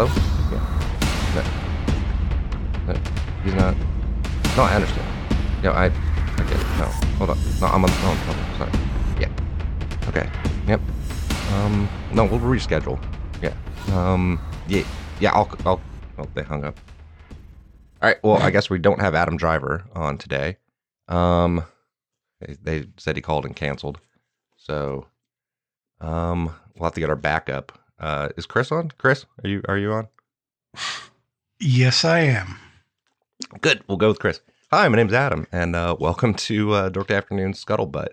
Hello? Yeah. No. No. He's not. No, I understand. No, I. I get it. No. Hold on. No, I'm on. Oh, oh, sorry. Yeah. Okay. Yep. Um. No, we'll reschedule. Yeah. Um. Yeah. Yeah. I'll. I'll. Oh, they hung up. All right. Well, I guess we don't have Adam Driver on today. Um. They, they said he called and canceled. So. Um. We'll have to get our backup. Uh. Is Chris on? Chris, are you are you on? Yes, I am. Good. We'll go with Chris. Hi, my name's Adam, and uh, welcome to uh, Dork Afternoon Scuttlebutt.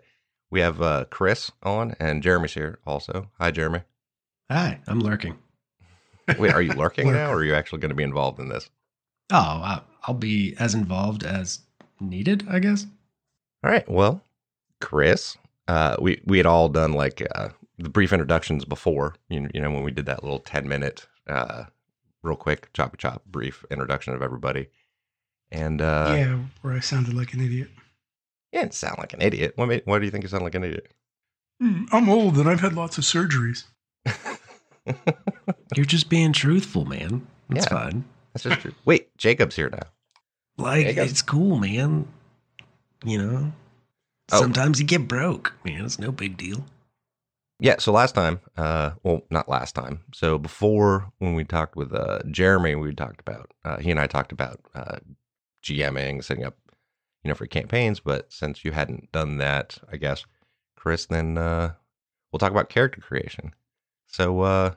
We have uh, Chris on, and Jeremy's here also. Hi, Jeremy. Hi, I'm lurking. Wait, are you lurking now, or are you actually going to be involved in this? Oh, I- I'll be as involved as needed, I guess. All right. Well, Chris, uh, we we had all done like uh, the brief introductions before. You, you know, when we did that little ten minute, uh, real quick chop chop brief introduction of everybody. And uh, yeah, where I sounded like an idiot. you didn't sound like an idiot. What made, why do you think you sound like an idiot? Hmm, I'm old and I've had lots of surgeries. You're just being truthful, man. That's Yeah. fine. That's just true. Wait, Jacob's here now. Like, Yeah, I guess- it's cool, man. You know, Oh. sometimes you get broke, man. It's no big deal. Yeah, so last time, uh, well, not last time. So before, when we talked with uh, Jeremy, we talked about uh, he and I talked about uh, GMing, setting up, you know, for campaigns. But since you hadn't done that, I guess, Chris, then uh, we'll talk about character creation. So, uh,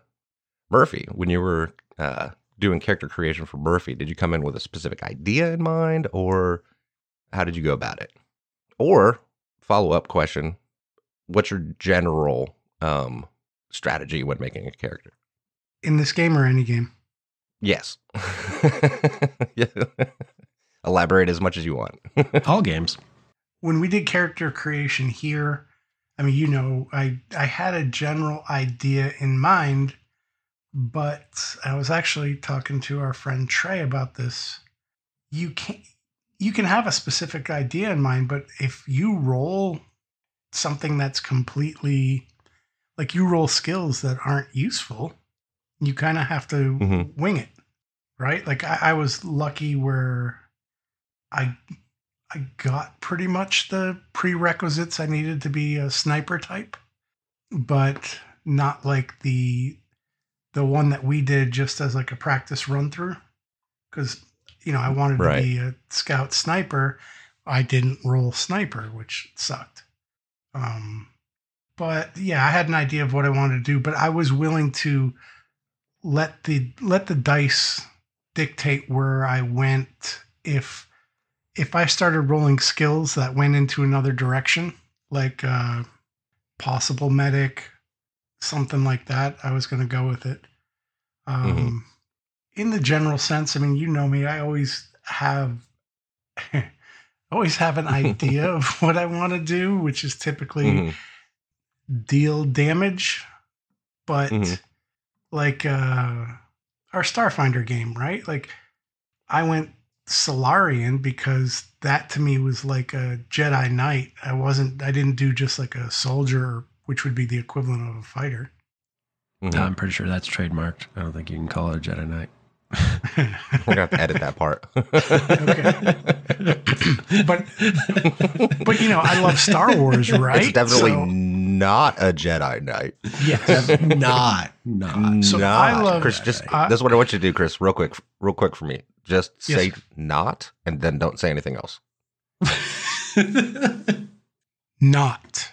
Murphy, when you were uh, doing character creation for Murphy, did you come in with a specific idea in mind, or how did you go about it? Or follow up question: What's your general um, strategy when making a character? In this game or any game? Yes. yeah. Elaborate as much as you want. All games. When we did character creation here, I mean, you know, I I had a general idea in mind, but I was actually talking to our friend Trey about this. You can you can have a specific idea in mind, but if you roll something that's completely like you roll skills that aren't useful, you kind of have to Mhm. wing it, right? Like I, I was lucky where I I got pretty much the prerequisites I needed to be a sniper type, but not like the the one that we did just as like a practice run through. Because you know I wanted Right. to be a scout sniper. I didn't roll sniper, which sucked. Um, but yeah, I had an idea of what I wanted to do, but I was willing to let the let the dice dictate where I went if if I started rolling skills that went into another direction, like uh possible medic, something like that, I was going to go with it. Um in the general sense, I mean, you know me, I always have always have an idea of what I want to do, which is typically Mhm. Deal damage, but Mhm. like uh our Starfinder game, right? Like I went Solarian because that to me was like a Jedi Knight. I wasn't I didn't do just like a soldier, which would be the equivalent of a fighter. Mhm. I'm pretty sure that's trademarked. I don't think you can call it a Jedi Knight. We're gonna have to edit that part. but but you know, I love Star Wars, right? It's definitely So- not a Jedi Knight. yes. not, not. So not. I love- Chris. Just I- that's what I want you to do, Chris. Real quick, real quick for me. Just Yes, say not, and then don't say anything else. Not.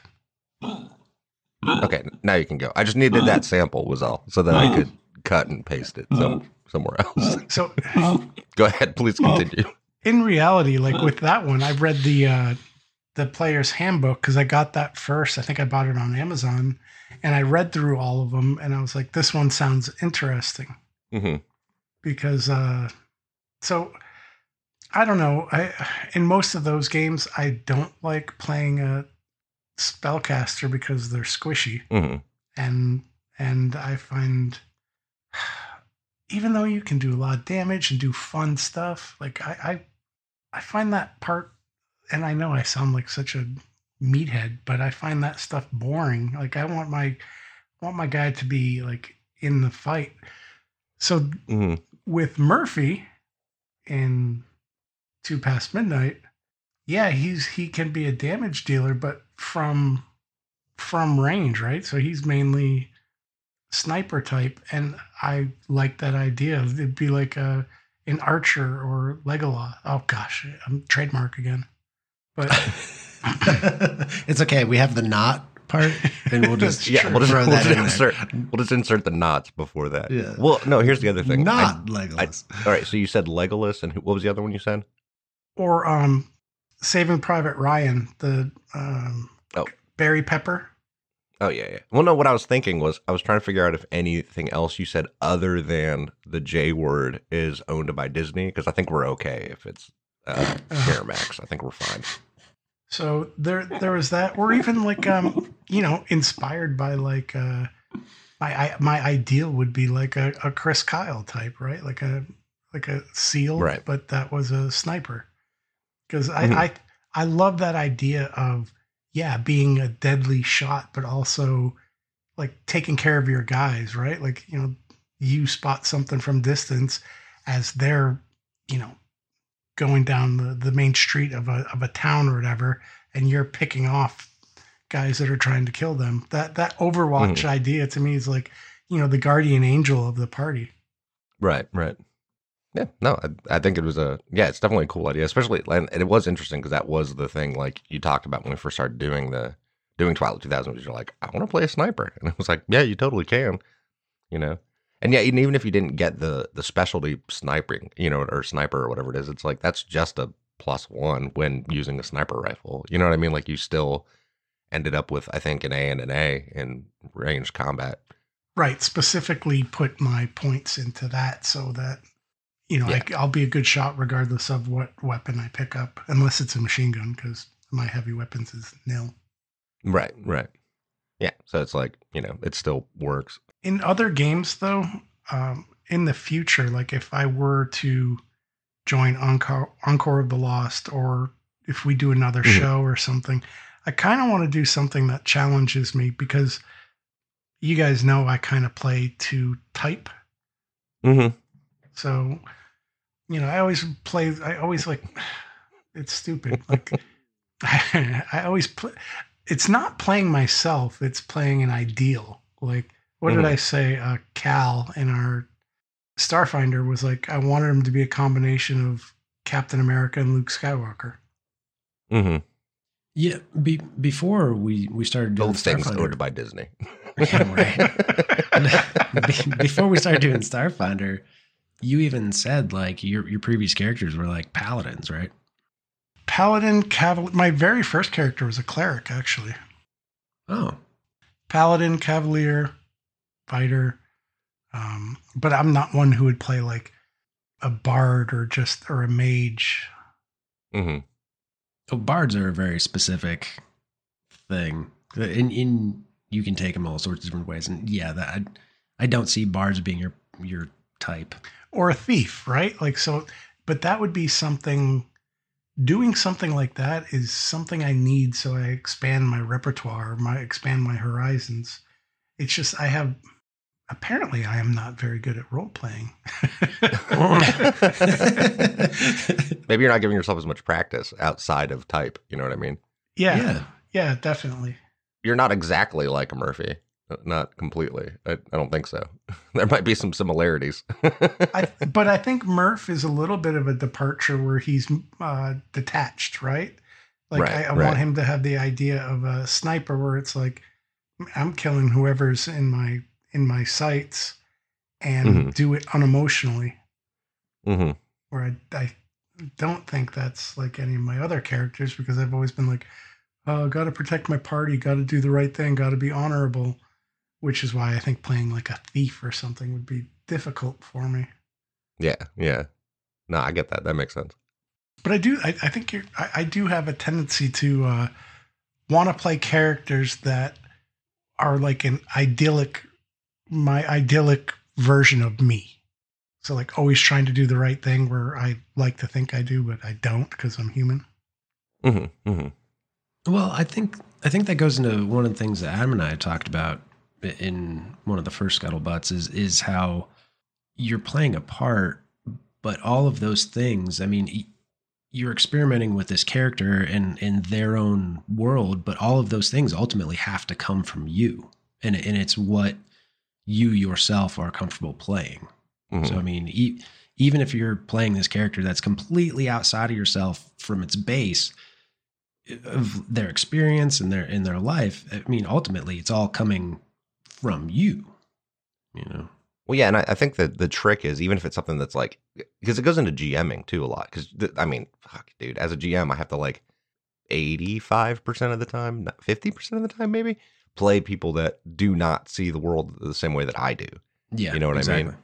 Okay, now you can go. I just needed that sample was all, so that I could cut and paste it some, somewhere else. So Go ahead, please continue. in reality, like with that one, I've read the uh the player's handbook because I got that first. I think I bought it on Amazon, and I read through all of them, and I was like, this one sounds interesting hmm because uh so I don't know. I in most of those games, I don't like playing a spellcaster because they're squishy hmm and and I find even though you can do a lot of damage and do fun stuff, like I I, I find that part, and I know I sound like such a meathead, but I find that stuff boring. Like I want my want my guy to be like in the fight. So hmm with Murphy in Two Past Midnight, yeah, he's he can be a damage dealer, but from from range, right? So he's mainly sniper type, and I like that idea. It'd be like a an archer or Legolas. Oh gosh, I'm trademark again. But it's okay. We have the not part, and we'll just Yeah, we'll just, throw we'll that just in there. insert we'll just insert the knots before that. Yeah. Well, no. Here's the other thing. I- not Legolas. all right. So you said Legolas, and who, what was the other one you said? or um, Saving Private Ryan, the um, Oh. Barry Pepper. Oh yeah, yeah. Well, no. What I was thinking was I was trying to figure out if anything else you said other than the J word is owned by Disney because I think we're okay if it's uh, Miramax. I think we're fine. So there, there was that, or even like, um, you know, inspired by like, uh, my I, my ideal would be like a, a Chris Kyle type, right? Like a like a seal, Right. But that was a sniper. Because Mhm. I, I I love that idea of yeah being a deadly shot, but also like taking care of your guys, right? Like you know, you spot something from distance as they're you know going down the, the main street of a of a town or whatever, and you're picking off guys that are trying to kill them. That that Overwatch mm-hmm. idea to me is like you know the guardian angel of the party. Right, right. Yeah, no, I, I think it was a yeah, it's definitely a cool idea, especially and it was interesting because that was the thing like you talked about when we first started doing the doing Twilight 2000. Was you're like, I want to play a sniper, and it was like, yeah, you totally can, you know. And yeah, and even if you didn't get the the specialty sniping, you know, or sniper or whatever it is, it's like that's just a plus one when using a sniper rifle. You know what I mean? Like you still ended up with I think an A and an A in range combat. Right, specifically put my points into that so that you know Yeah. I'll be a good shot regardless of what weapon I pick up, unless it's a machine gun because my heavy weapons is nil. Right, right. Yeah, so it's like you know it still works. In other games, though, um, in the future, like if I were to join Encore, Encore of the Lost, or if we do another Mhm. show or something, I kind of want to do something that challenges me because you guys know I kind of play to type. Mm-hmm. So, you know, I always play. I always like. It's stupid. Like, I always play. It's not playing myself. It's playing an ideal. Like, what did Mhm. I say? Uh, Cal in our Starfinder was like, I wanted him to be a combination of Captain America and Luke Skywalker. Mm-hmm. Yeah, be, before we we started doing Both things Starfinder- owned by Disney. Yeah, Be- before we started doing Starfinder, you even said like your your previous characters were like paladins, right? Paladin, Cavalier. My very first character was a cleric, actually. Oh, Paladin, Cavalier, Fighter. Um, but I'm not one who would play like a bard or just or a mage. hmm oh, bards are a very specific thing. In in you can take them all sorts of different ways, and yeah, that I, I don't see bards being your your type. or a thief, right? Like so, but that would be something. Doing something like that is something I need so I expand my repertoire, my expand my horizons. It's just I have. Apparently, I am not very good at role playing. Maybe you're not giving yourself as much practice outside of type. You know what I mean? yeah, yeah. yeah, definitely. You're not exactly like a Murphy. Not completely. I, I don't think so. There might be some similarities. I, but I think Murph is a little bit of a departure where he's uh, detached, right? Like Right, I, I right. want him to have the idea of a sniper where it's like I'm killing whoever's in my in my sights and Mhm. do it unemotionally. hmm Where I, I don't think that's like any of my other characters because I've always been like, oh, got to protect my party, got to do the right thing, got to be honorable. Which is why I think playing like a thief or something would be difficult for me. Yeah, yeah. No, I get that. That makes sense. but I do. I, I think you're. I, I do have a tendency to uh, want to play characters that are like an idyllic, my idyllic version of me. So like always trying to do the right thing, where I like to think I do, but I don't because I'm human. hmm hmm Well, I think I think that goes into one of the things that Adam and I talked about in one of the first scuttlebutts is is how you're playing a part, but all of those things, I mean, you're experimenting with this character and in their own world, but all of those things ultimately have to come from you. And, and it's what you yourself are comfortable playing. Mhm. So I mean, e- even if you're playing this character that's completely outside of yourself from its base of their experience and their in their life, I mean, ultimately, it's all coming from you. You know, Well, yeah, and I, I think that the trick is even if it's something that's like because it goes into GMing too a lot. Because I mean, fuck, dude, as a GM, I have to like eighty five percent of the time, not fifty percent of the time, maybe play people that do not see the world the same way that I do. yeah, You know what I mean?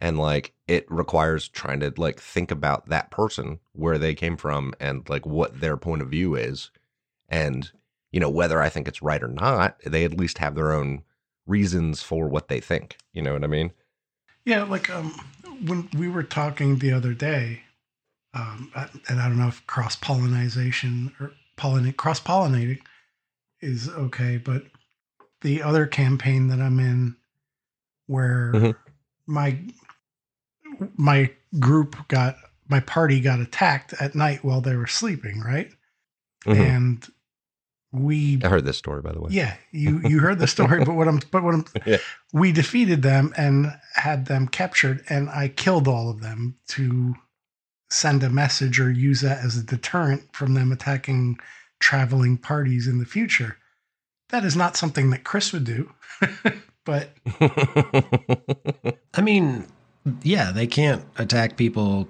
and like it requires trying to like think about that person where they came from and like what their point of view is and you know whether i think it's right or not they at least have their own reasons for what they think you know what i mean Yeah, like um, when we were talking the other day, um, and I don't know if cross pollination or pollinate cross pollinating is okay, but the other campaign that I'm in, where Mhm. my my group got my party got attacked at night while they were sleeping, right? Mhm. And we i heard this story by the way yeah, you you heard the story, but what I'm but what I'm Yeah. we defeated them and had them captured, and I killed all of them to send a message or use that as a deterrent from them attacking traveling parties in the future. That is not something that Chris would do, but I mean, yeah, they can't attack people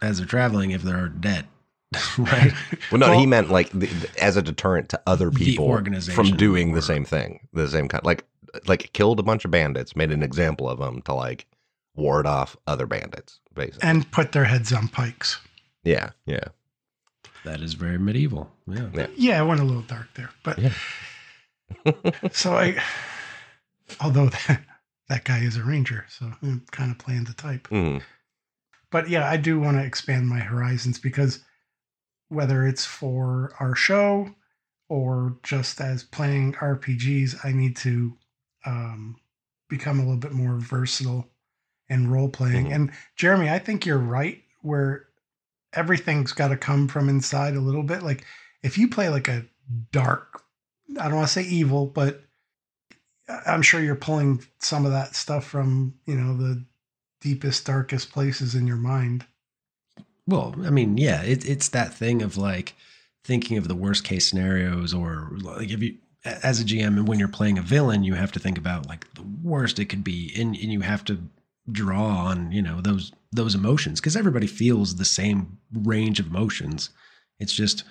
as they're traveling if they're dead, right? well no Well- he meant like the, the- as a deterrent to other people from doing or- the same thing the same kind like like killed a bunch of bandits made an example of them to like ward off other bandits basically and put their heads on pikes. yeah yeah That is very medieval. Yeah. Yeah. Yeah, I went a little dark there, but Yeah. So I, although that, that guy is a ranger, so I'm kind of playing the type. Mhm. but yeah, I do want to expand my horizons because whether it's for our show or just as playing RPGs, I need to um, become a little bit more versatile in role playing. Mhm. And Jeremy, I think you're right where everything's got to come from inside a little bit. Like if you play like a dark, I don't want to say evil, but I'm sure you're pulling some of that stuff from, you know, the deepest, darkest places in your mind. Well, I mean, yeah, it, it's that thing of like thinking of the worst case scenarios, or like if you, as a GM, and when you're playing a villain, you have to think about like the worst it could be, and, and you have to draw on you know those those emotions because everybody feels the same range of emotions. It's just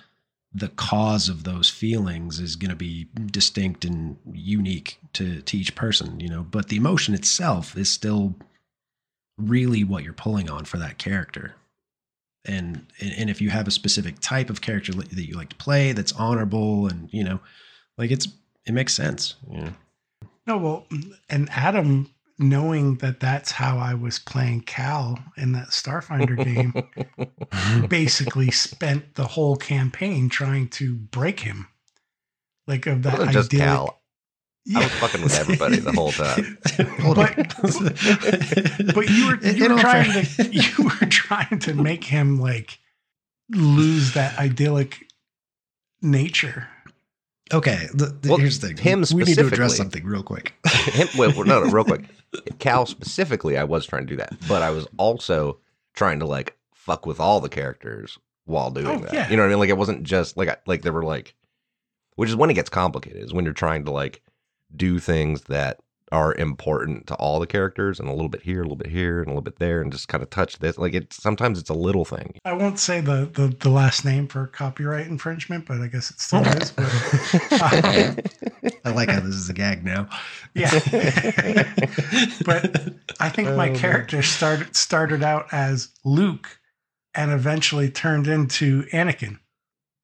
the cause of those feelings is going to be distinct and unique to to each person, you know. But the emotion itself is still really what you're pulling on for that character and and if you have a specific type of character that you like to play that's honorable and you know like it's it makes sense Yeah. No, well, and Adam, knowing that that's how I was playing Cal in that Starfinder game, basically spent the whole campaign trying to break him. Like of that It wasn't just idyllic- Cal. I was fucking with everybody the whole time. Hold But- But you were you were trying to you were trying to make him like lose that idyllic nature. Okay the, the- Well, here's the thing him we need to address something real quick Him, wait, well, no, no, real quick. Cal specifically, I was trying to do that, but I was also trying to like fuck with all the characters while doing Oh, that. yeah. You know what I mean? Like it wasn't just like I- like there were like, which is when it gets complicated. Is when you're trying to like do things that are important to all the characters, and a little bit here, a little bit here, and a little bit there, and just kind of touch this. Like it sometimes it's a little thing. I won't say the, the the last name for copyright infringement, but I guess it still is. But uh, i like how this is a gag now yeah, but I think my Oh, man. character started started out as Luke, and eventually turned into Anakin.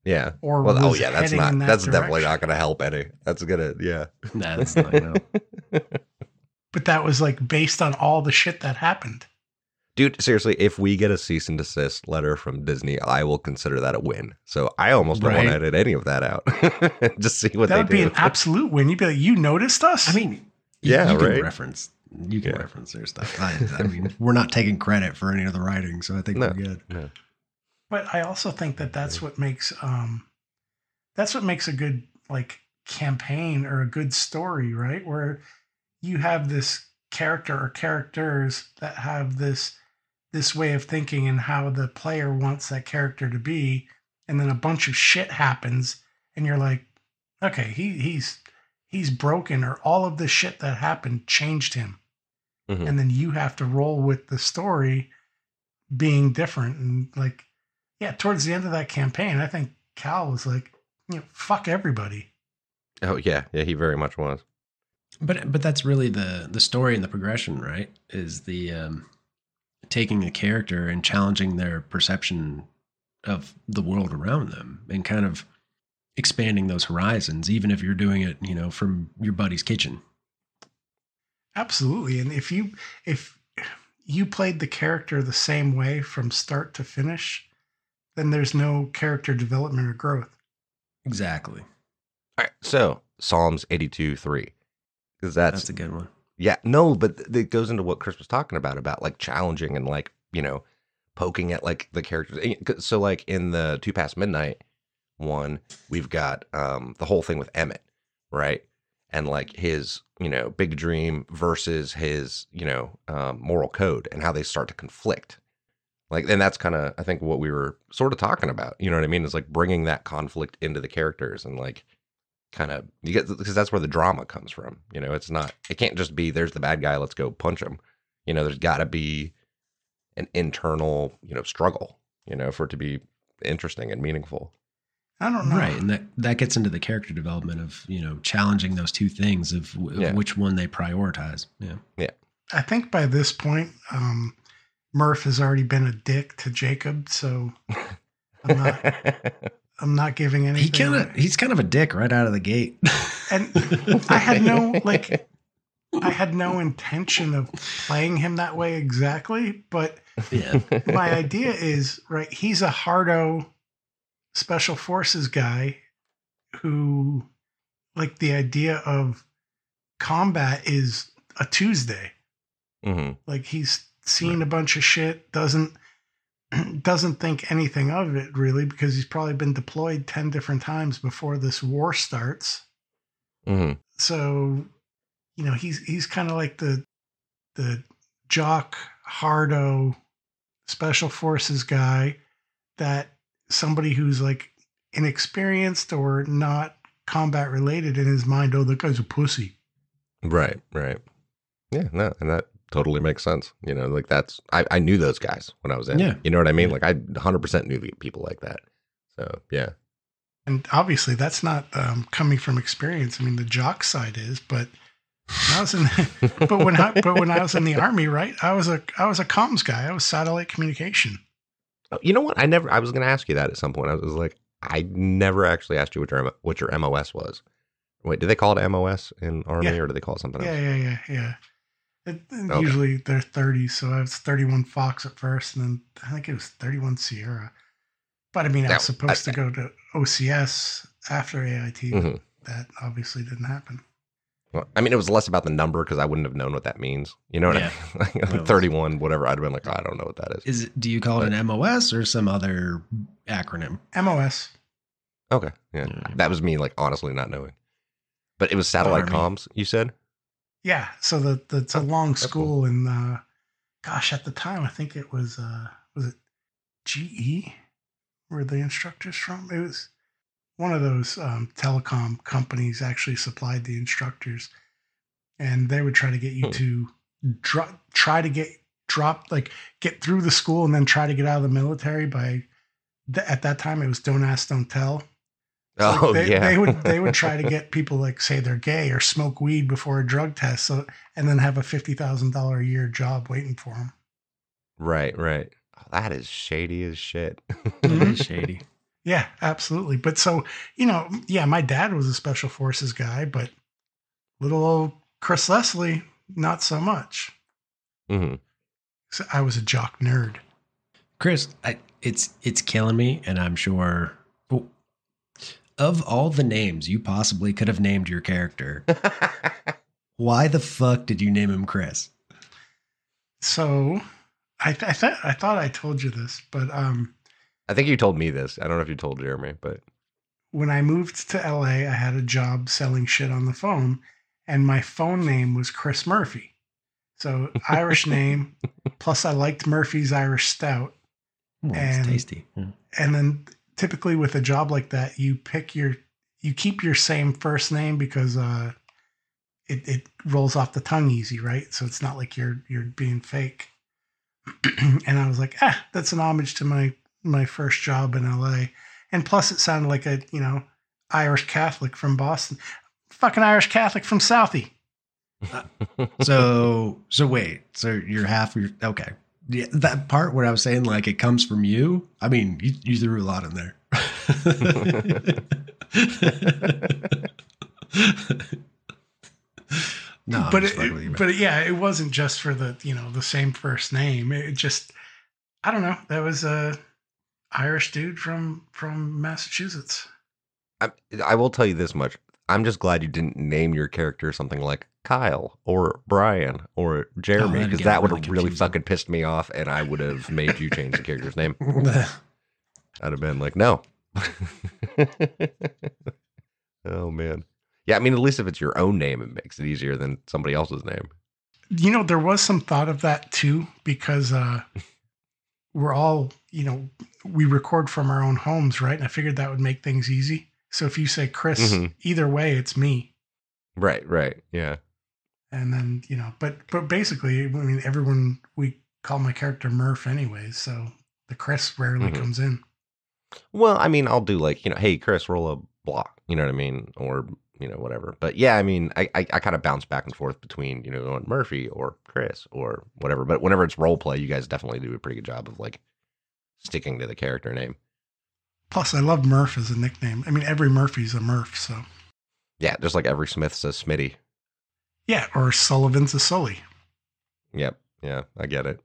Yeah. Or Well, oh yeah, that's not. that that's definitely not going to help any. That's gonna. Yeah. nah, that's not no. But that was like based on all the shit that happened. Dude, seriously, if we get a cease and desist letter from Disney, I will consider that a win. So I almost don't want to edit any of that out. Just see what that they would be an absolute win. You'd be like, "You noticed us." i mean Yeah, you can right. reference you can Yeah. reference their stuff. I, I mean, we're not taking credit for any of the writing, so I think No. we're good. No. But I also think that that's what makes um that's what makes a good like campaign or a good story, right? Where you have this character or characters that have this this way of thinking and how the player wants that character to be and then a bunch of shit happens and you're like okay, he he's he's broken or all of the shit that happened changed him. Mhm. And then you have to roll with the story being different and like yeah, towards the end of that campaign, I think Cal was like, you know, fuck everybody. Oh yeah, yeah, he very much was. But but that's really the the story and the progression, right? Is the um, taking a character and challenging their perception of the world around them, and kind of expanding those horizons, even if you're doing it, you know, from your buddy's kitchen. Absolutely. And if you if you played the character the same way from start to finish, then there's no character development or growth. Exactly. All right, so Psalms eighty-two three, because that's, That's a good one. yeah, no, but th- it goes into what Chris was talking about about like challenging and like you know poking at like the characters. Eh, 'cause- So like in the Two Past Midnight one, we've got um the whole thing with Emmett, right? And like his you know big dream versus his you know um, moral code and how they start to conflict. Like, and that's kind of I think what we were sort of talking about. You know what I mean? Is like bringing that conflict into the characters and like kind of you get because that's where the drama comes from. You know, it's not it can't just be there's the bad guy, let's go punch him. You know, there's got to be an internal you know struggle. You know, for it to be interesting and meaningful. I don't know. Right, and that that gets into the character development of you know challenging those two things of, w- of Yeah. which one they prioritize. Yeah, yeah. I think by this point, um, Murph has already been a dick to Jacob, so I'm not I'm not giving anything. He kind of he's kind of a dick right out of the gate. And I had no like I had no intention of playing him that way exactly, but yeah. my idea is right, he's a hardo special forces guy who like the idea of combat is a Tuesday. hmm Like he's seen a bunch of shit, doesn't doesn't think anything of it really because he's probably been deployed 10 different times before this war starts. hmm So, you know, he's he's kind of like the the jock hardo special forces guy that somebody who's like inexperienced or not combat related in his mind, oh, that guy's a pussy. Right, right. Yeah, no, and that totally makes sense. You know, like that's I, I knew those guys when I was in. Yeah. You know what I mean? Like I 100% knew people like that. So, yeah. And obviously, that's not um, coming from experience. I mean, the jock side is, but when I was in, but when I, but when I was in the army, right? I was a I was a comms guy. I was satellite communication. Oh, You know what? I never I was going to ask you that at some point. I was like I never actually asked you what your what your MOS was. Wait, do they call it MOS in army Yeah. or do they call it something else? Yeah, else? yeah, yeah, yeah. It, Okay. Usually they're 30, so I was 31 Fox at first, and then I think it was 31 Sierra. But I mean, I was supposed to go to OCS after AIT. but Mhm. That obviously didn't happen. Well, I mean, it was less about the number because I wouldn't have known what that means. You know what Yeah. I mean? Like, 31, whatever. I'd have been like, I don't know what that is. Is it, do you call it an MOS or some other acronym? MOS. Okay. Yeah. Yeah. That was me, like, honestly not knowing. But it was satellite Army. comms, you said? Yeah, so the, the it's a long that's school, and uh, gosh, at the time I think it was uh, was it GE were the instructors from? It was one of those um, telecom companies actually supplied the instructors, and they would try to get you Hmm. to dro- try to get drop like get through the school and then try to get out of the military by. th- At that time, it was don't ask, don't tell. So oh, they, yeah. they would they would try to get people like say they're gay or smoke weed before a drug test, so and then have a fifty thousand dollar a year job waiting for them. right, right. Oh, that is shady as shit. It is shady. Yeah, absolutely. But so you know, yeah, my dad was a special forces guy, but little old Chris Leslie, not so much. hmm So I was a jock nerd. Chris, I, it's it's killing me, and I'm sure of all the names you possibly could have named your character, Why the fuck did you name him Chris? So, I th- I thought I thought I told you this, but um, I think you told me this. I don't know if you told Jeremy, but when I moved to LA, I had a job selling shit on the phone, and my phone name was Chris Murphy. So Irish name, plus I liked Murphy's Irish Stout, Oh, it's And- tasty. Yeah. and then typically with a job like that, you pick your you keep your same first name because uh, it it rolls off the tongue easy, right? So it's not like you're you're being fake. and I was like, ah, that's an homage to my my first job in LA. And plus, it sounded like a you know Irish Catholic from Boston, fucking Irish Catholic from Southie. So so wait. So you're half your okay. Yeah, that part where I was saying like it comes from you. I mean, you, you threw a lot in there. no, but it, but yeah, it wasn't just for the you know the same first name. It just I don't know. That was a Irish dude from from Massachusetts. I, I will tell you this much. I'm just glad you didn't name your character something like Kyle or Brian or Jeremy because get that would have really confusing. fucking pissed me off, and I would have made you change the character's name. I'd have been like, no. oh man. Yeah, I mean, at least if it's your own name, it makes it easier than somebody else's name. You know, there was some thought of that too because uh we're all you know we record from our own homes, right? And I figured that would make things easy. So if you say Chris, Mhm. either way, it's me. Right, right. Yeah. And then you know, but but basically, I mean, everyone we call my character Murph anyways, so the Chris rarely Mhm. comes in. Well, I mean, I'll do like, you know, hey, Chris, roll a block. You know what I mean? Or, you know, whatever. But yeah, I mean, I, I, I kind of bounce back and forth between, you know, Murphy or Chris or whatever. But whenever it's role play, you guys definitely do a pretty good job of like sticking to the character name. Plus, I love Murph as a nickname. I mean, every Murphy's a Murph, so Yeah, just like every Smith says Smitty. yeah. Or Sullivan's a Sully, Yep. Yeah, I get it.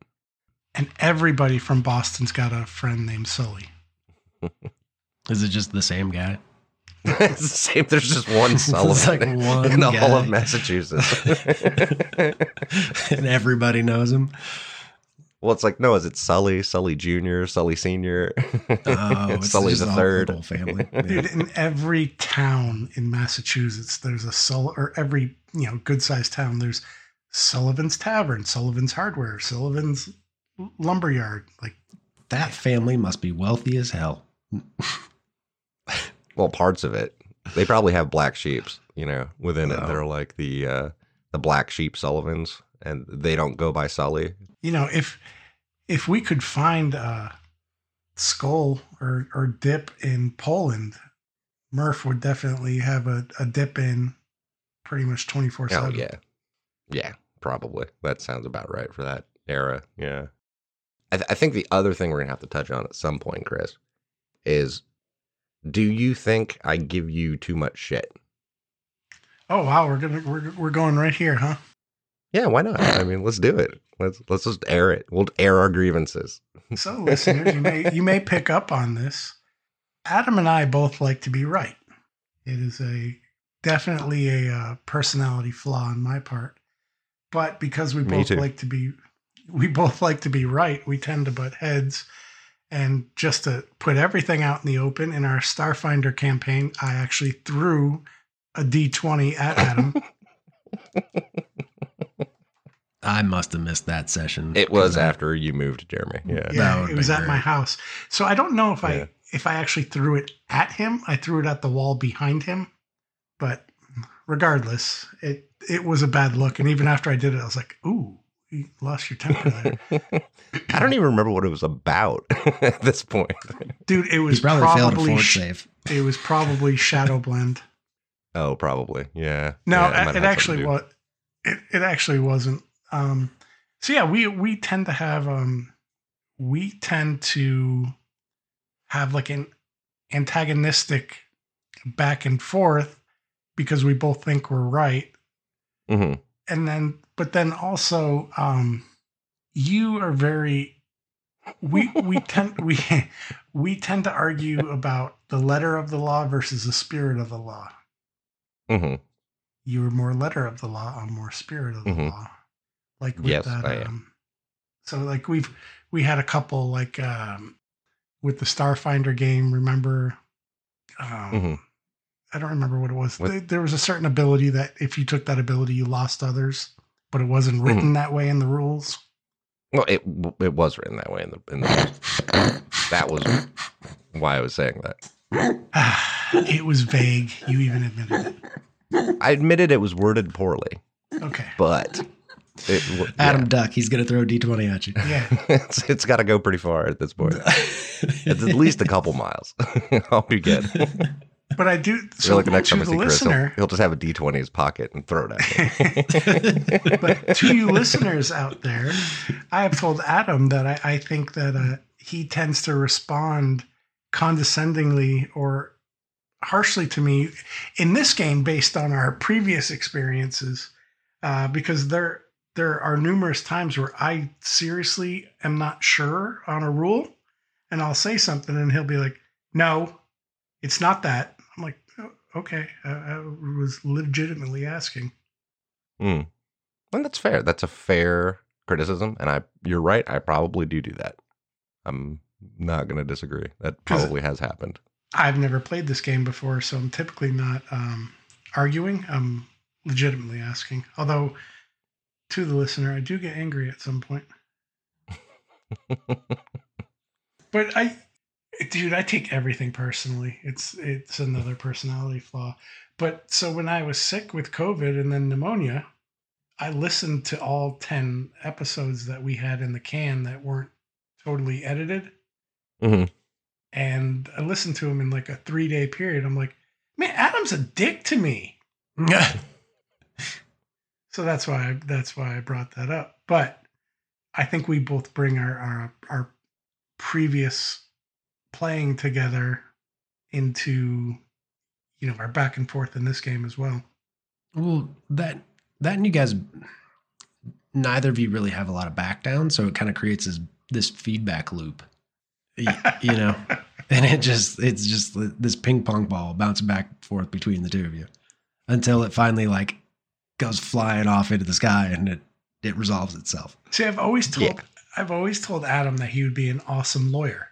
and everybody from Boston's got a friend named Sully. Is it just the same guy? it's the same. There's just one It's Sullivan like one in the whole of. Massachusetts. and everybody knows him. Well, it's like, no, is it Sully, Sully Jr., Sully Sr., Oh, it's Sully just the all- third? the whole family. Dude, in every town in Massachusetts, there's a Sully, or every you know good sized town. There's Sullivan's Tavern, Sullivan's Hardware, Sullivan's Lumberyard. Like, That family must be wealthy as hell. well, parts of it. They probably have black sheeps, you know, within it. Oh. They're like the uh the black sheep Sullivans, and they don't go by Sully. You know, if if we could find a Skoal or or dip in Poland, Murph would definitely have a, a dip in pretty much twenty four Oh seven. yeah, yeah, probably. That sounds about right for that era. Yeah, I, th- I think the other thing we're gonna have to touch on at some point, Chris, is do you think I give you too much shit? Oh wow, we're gonna we're we're going right here, huh? Yeah, why not? I mean, let's do it. Let's let's just air it. We'll air our grievances. So, listeners, you may you may pick up on this. Adam and I both like to be right. It is a definitely a uh, personality flaw on my part, but because we both like to be, we both like to be right. We tend to butt heads. And just to put everything out in the open, in our Starfinder campaign, I actually threw a D20 at Adam. I must have missed that session. It was I- after you moved, Jeremy. Yeah. That Yeah, would've it was been at my house. So I don't know if Yeah. I if I actually threw it at him. I threw it at the wall behind him. But regardless, it it was a bad look. And even after I did it, I was like, "Ooh, you lost your temper there, I don't even remember what it was about at this point. dude." It was He's probably, failed a probably sh- save. it was probably Shadow Blend. Oh, probably. Yeah. No, Yeah, might it, actually something was. It, it actually wasn't. Um, so yeah, we we tend to have um, we tend to have like an antagonistic back and forth because we both think we're right. Mhm. and then but then also um, you are very. We we tend we we tend to argue about the letter of the law versus the spirit of the law. Mhm. You are more letter of the law, I'm more spirit of the Mhm. law. Like with Yes, that. I am. Um, so like we've we had a couple like um, with the Starfinder game. Remember? Um, Mhm. I don't remember what it was. What- There- was a certain ability that if you took that ability, you lost others, but it wasn't Mm-hmm. written that way in the rules. Well, it it was written that way in the in the rules. that was why I was saying that. it was vague. You even admitted it. I admitted it was worded poorly, Okay. but it, w- Adam yeah. Duck, he's gonna throw a D twenty at you. Yeah. it's it's got to go pretty far at this point. It's at least a couple miles. I'll be good. But I do. So So like the next to time I the see Chris, he'll, listener, he'll just have a D twenty in his pocket and throw it at me. but to you listeners out there, I have told Adam that I, I think that uh, he tends to respond condescendingly or harshly to me in this game based on our previous experiences, uh, because there there are numerous times where I seriously am not sure on a rule, and I'll say something, and he'll be like, "No, it's not that." I'm like, "Oh, "Okay, I, I was legitimately asking." Hmm. And that's fair. That's a fair criticism, and I you're right. I probably do do that. I'm not going to disagree. That probably has happened. I've never played this game before, so I'm typically not um, arguing. I'm legitimately asking. Although, to the listener, I do get angry at some point. But I, dude, I take everything personally. It's it's another personality flaw. But so when I was sick with COVID and then pneumonia, I listened to all ten episodes that we had in the can that weren't totally edited Mhm. and I listened to him in like a three day period. I'm like, man, Adam's a dick to me. So that's why I, that's why I brought that up. But I think we both bring our our, our previous playing together into you know our back and forth in this game as well. Well, that that and you guys, neither of you really have a lot of back down, so it kind of creates this this feedback loop, Y- you know, and it just it's just this ping pong ball bouncing back and forth between the two of you until it finally like goes flying off into the sky and it it resolves itself. See, I've always told Yeah. I've always told Adam that he would be an awesome lawyer.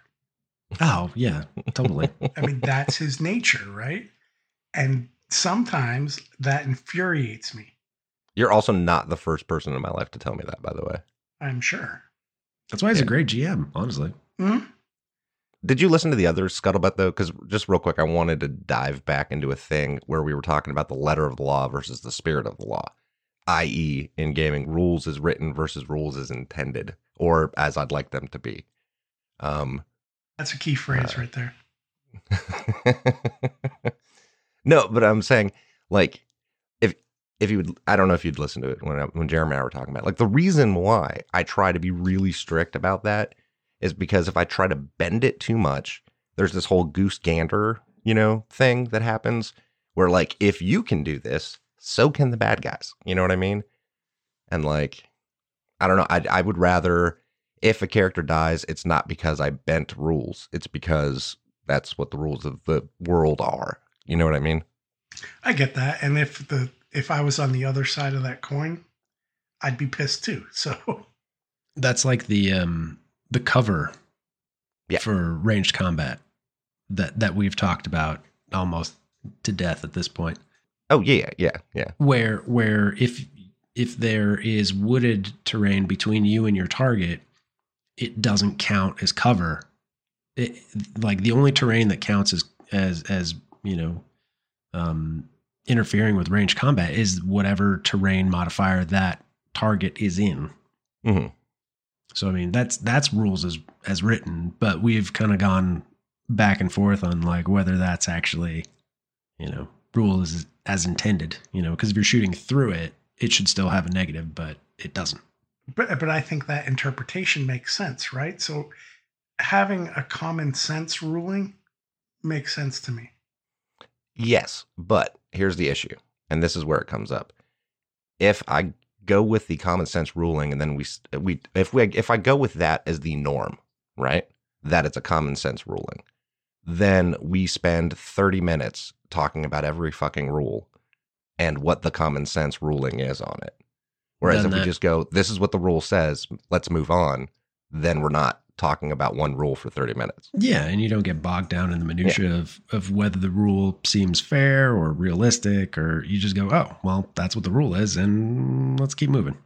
Oh yeah, totally. I mean, that's his nature, right? And sometimes that infuriates me. You're also not the first person in my life to tell me that, by the way. I'm sure. That's why he's Yeah. a great GM, honestly. Mhm. Did you listen to the other scuttlebutt though? Because just real quick, I wanted to dive back into a thing where we were talking about the letter of the law versus the spirit of the law, i.e., in gaming, rules is written versus rules is intended, or as I'd like them to be. Um, That's a key phrase Uh, right there. no, but I'm saying like if if you would, I don't know if you'd listen to it when I, when Jeremy and I were talking about it. like the reason why I try to be really strict about that is because if I try to bend it too much, there's this whole goose gander, you know, thing that happens where like if you can do this, so can the bad guys. You know what I mean? And like I don't know, I I would rather if a character dies, it's not because I bent rules. It's because that's what the rules of the world are. You know what I mean? I get that. And if the if I was on the other side of that coin, I'd be pissed too. So That's like the um the cover Yeah. for ranged combat that that we've talked about almost to death at this point. Oh yeah, yeah, yeah. Where where if if there is wooded terrain between you and your target, it doesn't count as cover. It, like the only terrain that counts as as as you know um interfering with range combat is whatever terrain modifier that target is in. hmm So I mean that's that's rules as as written, but we've kind of gone back and forth on like whether that's actually, you know, rules as intended. You know, because if you're shooting through it, it should still have a negative, but it doesn't. but but I think that interpretation makes sense, right? So having a common sense ruling makes sense to me. Yes, but here's the issue, and this is where it comes up. If I go with the common sense ruling, and then we we if we if I go with that as the norm, right? That it's a common sense ruling, then we spend 30 minutes talking about every fucking rule, and what the common sense ruling is on it. Whereas if we just go, this is what the rule says, let's move on, then we're not talking about one rule for 30 minutes. Yeah, and you don't get bogged down in the minutia of of whether the rule seems fair or realistic, or you just go, "Oh, well, that's what the rule is, and let's keep moving."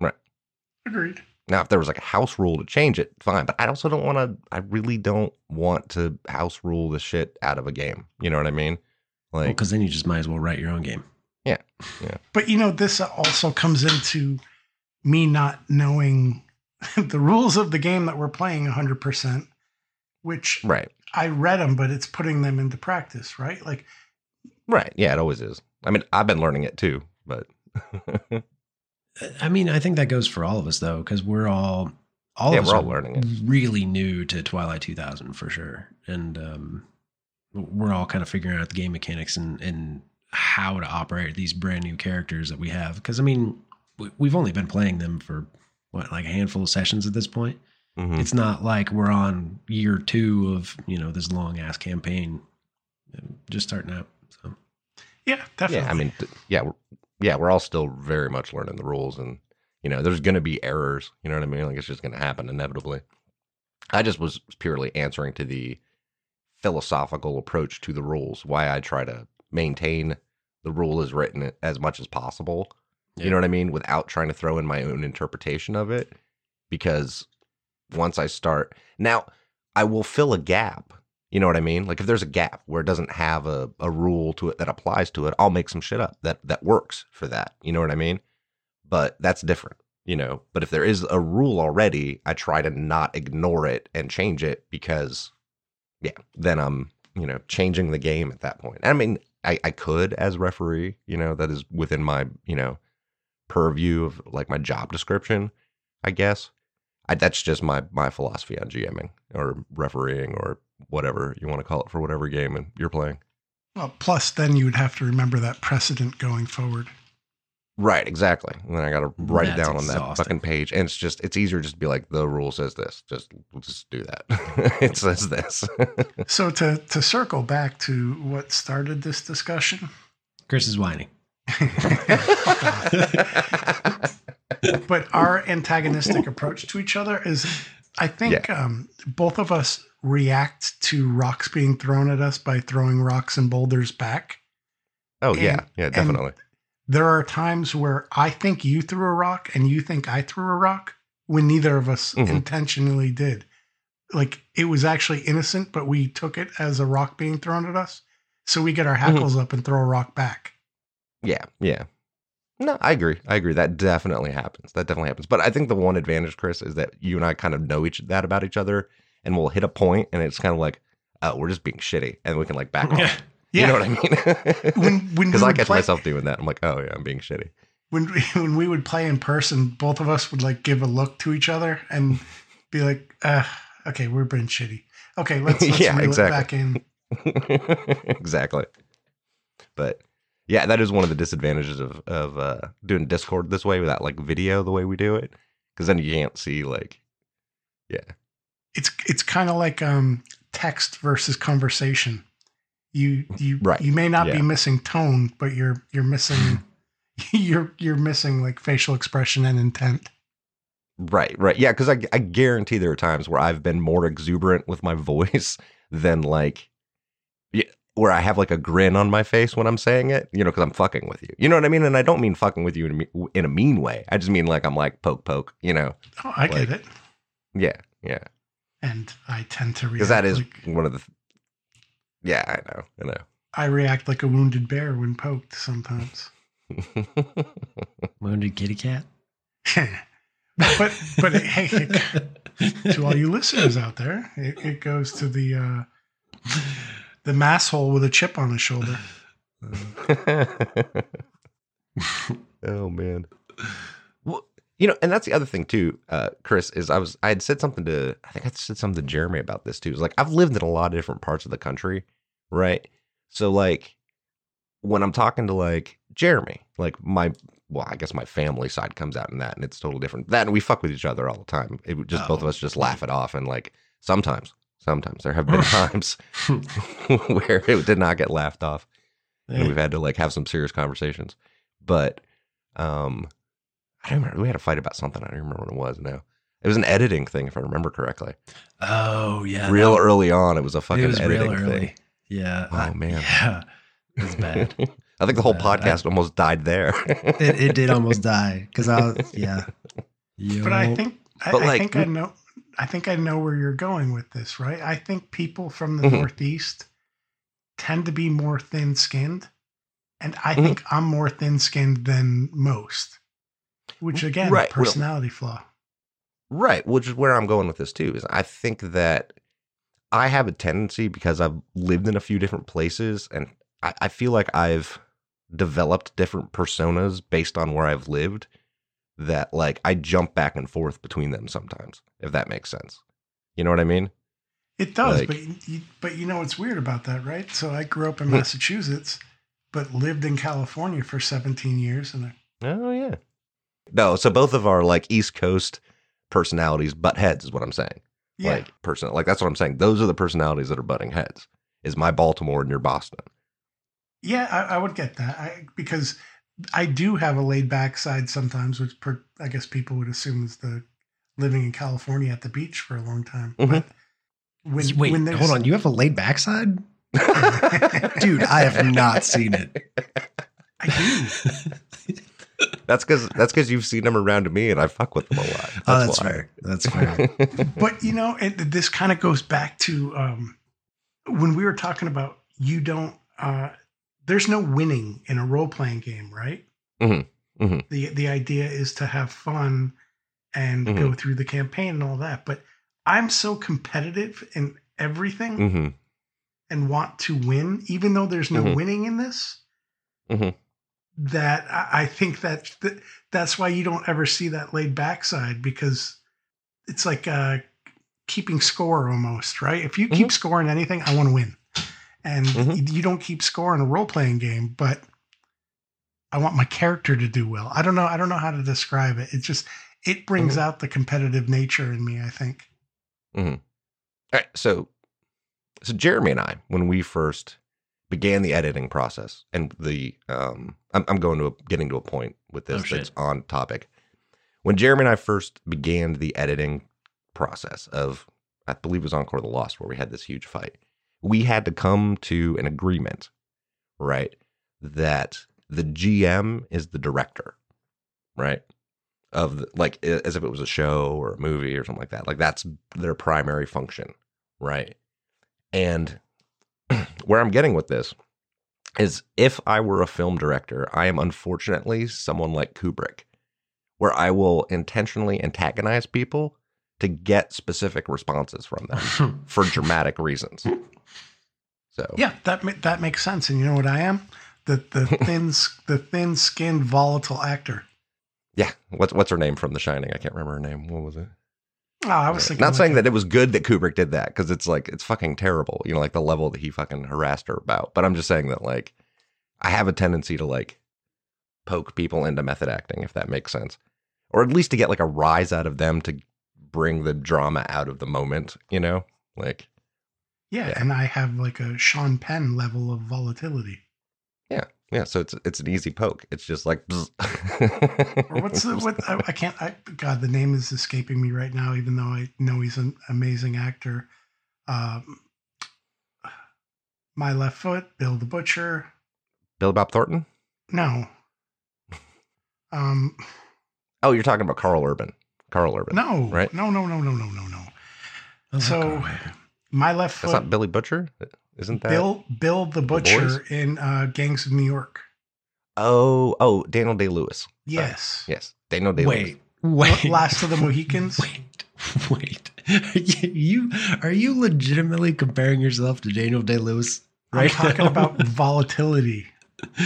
Right. Agreed. Now, if there was like a house rule to change it, fine. But I also don't want to, I really don't want to house rule the shit out of a game. You know what I mean? Like, Because then you just might as well write your own game. Yeah. Yeah. But you know, this also comes into me not knowing the rules of the game that we're playing 100%, which right. I read them, but it's putting them into practice, right? Like, Right. Yeah, it always is. I mean, I've been learning it too, but I mean, I think that goes for all of us though, because we're all all Yeah, of us we're all are learning it. really new to Twilight 2000 for sure, and um, we're all kind of figuring out the game mechanics and and how to operate these brand new characters that we have. Because I mean, we- we've only been playing them for what like a handful of sessions at this point. Mhm. It's not like we're on year two of you know this long ass campaign, just starting out. So yeah, definitely. yeah, I mean, th- yeah, we're, yeah, we're all still very much learning the rules, and you know, there's going to be errors. You know what I mean? Like it's just going to happen inevitably. I just was purely answering to the philosophical approach to the rules. Why I try to maintain the rule as written as much as possible. Yeah. You know what I mean? Without trying to throw in my own interpretation of it, because once I start now, I will fill a gap. You know what I mean? Like if there's a gap where it doesn't have a, a rule to it that applies to it, I'll make some shit up that that works for that. You know what I mean? But that's different, you know. But if there is a rule already, I try to not ignore it and change it because yeah, then I'm, you know, changing the game at that point. I mean, I, I could as referee, you know, that is within my, you know, purview of like my job description, I guess. I, that's just my my philosophy on GMing or refereeing or whatever you want to call it for whatever game and you're playing. well, plus, then you would have to remember that precedent going forward. Right, exactly. And then I got to write it That's down on that fucking page, and it's just it's easier just to be like the rule says this. Just just do that. it says this. So, to, to circle back to what started this discussion, Chris is whining. but our antagonistic approach to each other is I think um, both of us react to rocks being thrown at us by throwing rocks and boulders back. oh yeah, And- yeah, and- definitely. There are times where I think you threw a rock and you think I threw a rock when neither of us Mhm. intentionally did. Like it was actually innocent, but we took it as a rock being thrown at us. So we get our hackles up and throw a rock back. Yeah, yeah. No, I agree. I agree. That definitely happens. That definitely happens. But I think the one advantage, Chris, is that you and I kind of know each that about each other, and we'll hit a point, and it's kind of like, oh, we're just being shitty, and we can like back off. Yeah. You know what I mean? When when Because I catch play- myself doing that. I'm like, oh yeah, I'm being shitty. when we, when we would play in person, both of us would like give a look to each other and be like, uh, "Okay, we're being shitty. Okay, let's, let's Yeah, exactly. it back in." exactly. But yeah, that is one of the disadvantages of of uh, doing Discord this way without like video the way we do it, because then you can't see like, yeah, It's it's kind of like um, text versus conversation. You you Right. you may not Yeah. be missing tone, but you're you're missing you're you're missing like facial expression and intent. right, right, yeah. Because I I guarantee there are times where I've been more exuberant with my voice than like, yeah, where I have like a grin on my face when I'm saying it, you know, because I'm fucking with you. You know what I mean? And I don't mean fucking with you in a, me- in a mean way. I just mean like I'm like poke poke. You know? Oh, I get it, Yeah, yeah. and I tend to react Because that is like, one of the. Yeah, I know. I know. I react like a wounded bear when poked sometimes. Wounded kitty cat. but but it, hey, it, to all you listeners out there, it, it goes to the uh, the mass hole with a chip on his shoulder. oh man. Well, you know, and that's the other thing too, uh, Chris. Is I was I had said something to I think I said something to Jeremy about this too. It's like I've lived in a lot of different parts of the country, right? So like when I'm talking to like Jeremy, like my well, I guess my family side comes out in that, and it's totally different. That and we fuck with each other all the time. It would just both of Oh. us just laugh it off, and like sometimes, sometimes there have been times where it did not get laughed off. and we've had to like have some serious conversations. But um, I don't remember. We had a fight about something. I don't remember what it was now. It was an editing thing, if I remember correctly. oh yeah, real that- early on, it was a fucking it was editing real early. thing. Yeah. Oh, I- man. Yeah. It was bad. I think the whole bad. I- podcast almost died there. it, it did almost die because I was yeah. But I think I, But, I like, think I know I think I know where you're going with this, right? I think people from the Mhm. Northeast tend to be more thin skinned. And I Mhm. think I'm more thin skinned than most. Which again, Right, well- personality flaw. Right, which is where I'm going with this too. Is I think that I have a tendency because I've lived in a few different places, and I, I feel like I've developed different personas based on where I've lived. That like I jump back and forth between them sometimes, if that makes sense. You know what I mean? It does, Like- but you, but you know what's weird about that, right? So I grew up in Hmm. Massachusetts, but lived in California for 17 years, and I, Oh yeah. No, so both of our like East Coast personalities butt heads is what I'm saying. yeah, Like person, like that's what I'm saying. Those are the personalities that are butting heads. Is my Baltimore and your Boston? yeah, I, I would get that I, because I do have a laid back side sometimes, which per, I guess people would assume is the living in California at the beach for a long time. Mhm. When, Wait, when hold on. You have a laid back side, dude. I have not seen it. I do. That's because that's because you've seen them around me, and I fuck with them a lot. That's, oh, that's why. fair. That's fair. but you know, it, this kind of goes back to um, when we were talking about you don't. Uh, there's no winning in a role playing game, right? Mhm, mhm. The the idea is to have fun and Mm-hmm. go through the campaign and all that. But I'm so competitive in everything hmm and want to win, even though there's no Mhm. winning in this. Mhm. That I, I think that, that that's why you don't ever see that laid back side because it's like uh, keeping score almost, right? If you keep scoring anything, I want to win, and Mhm. you, you don't keep score in a role playing game, but I want my character to do well. I don't know. I don't know how to describe it. It just it brings Mhm. out the competitive nature in me. I think. All right, so so Jeremy and I, when we first began the editing process, and the um, I'm, I'm going to a, getting to a point with this Oh, shit. that's on topic. When Jeremy and I first began the editing process of, I believe it was Encore the Lost, where we had this huge fight, we had to come to an agreement, right? That the GM is the director, right? Of the, like as if it was a show or a movie or something like that. Like that's their primary function, right? And where I'm getting with this is if I were a film director, I am unfortunately someone like Kubrick, where I will intentionally antagonize people to get specific responses from them for dramatic reasons. So Yeah, that ma- that makes sense. And you know what I am? The the thin the thin skinned volatile actor. yeah. What's what's her name from The Shining? I can't remember her name. What was it? Oh, I was thinking Not like saying a- that it was good that Kubrick did that because it's like it's fucking terrible. You know, like the level that he fucking harassed her about. But I'm just saying that like I have a tendency to like poke people into method acting, if that makes sense, or at least to get like a rise out of them to bring the drama out of the moment. You know, like yeah, and I have like a Sean Penn level of volatility. yeah. Yeah. So it's it's an easy poke. It's just like. Or what's the what? I, I can't. I God, the name is escaping me right now. Even though I know he's an amazing actor. Um, my left foot, Bill the Butcher. Bill Bob Thornton? No. Um, Oh, you're talking about Karl Urban. Karl Urban. no, Right. no, no, no, no, no, no, no. Oh, So. My left foot. That's not Billy Butcher, isn't that? Bill, Bill the Butcher Boys? in uh, Gangs of New York. Oh, oh, Daniel Day Lewis. Yes. Yes, Daniel Day Lewis. wait, wait, Last of the Mohicans. wait, wait. Are you are you legitimately comparing yourself to Daniel Day Lewis? I'm talking now? about volatility.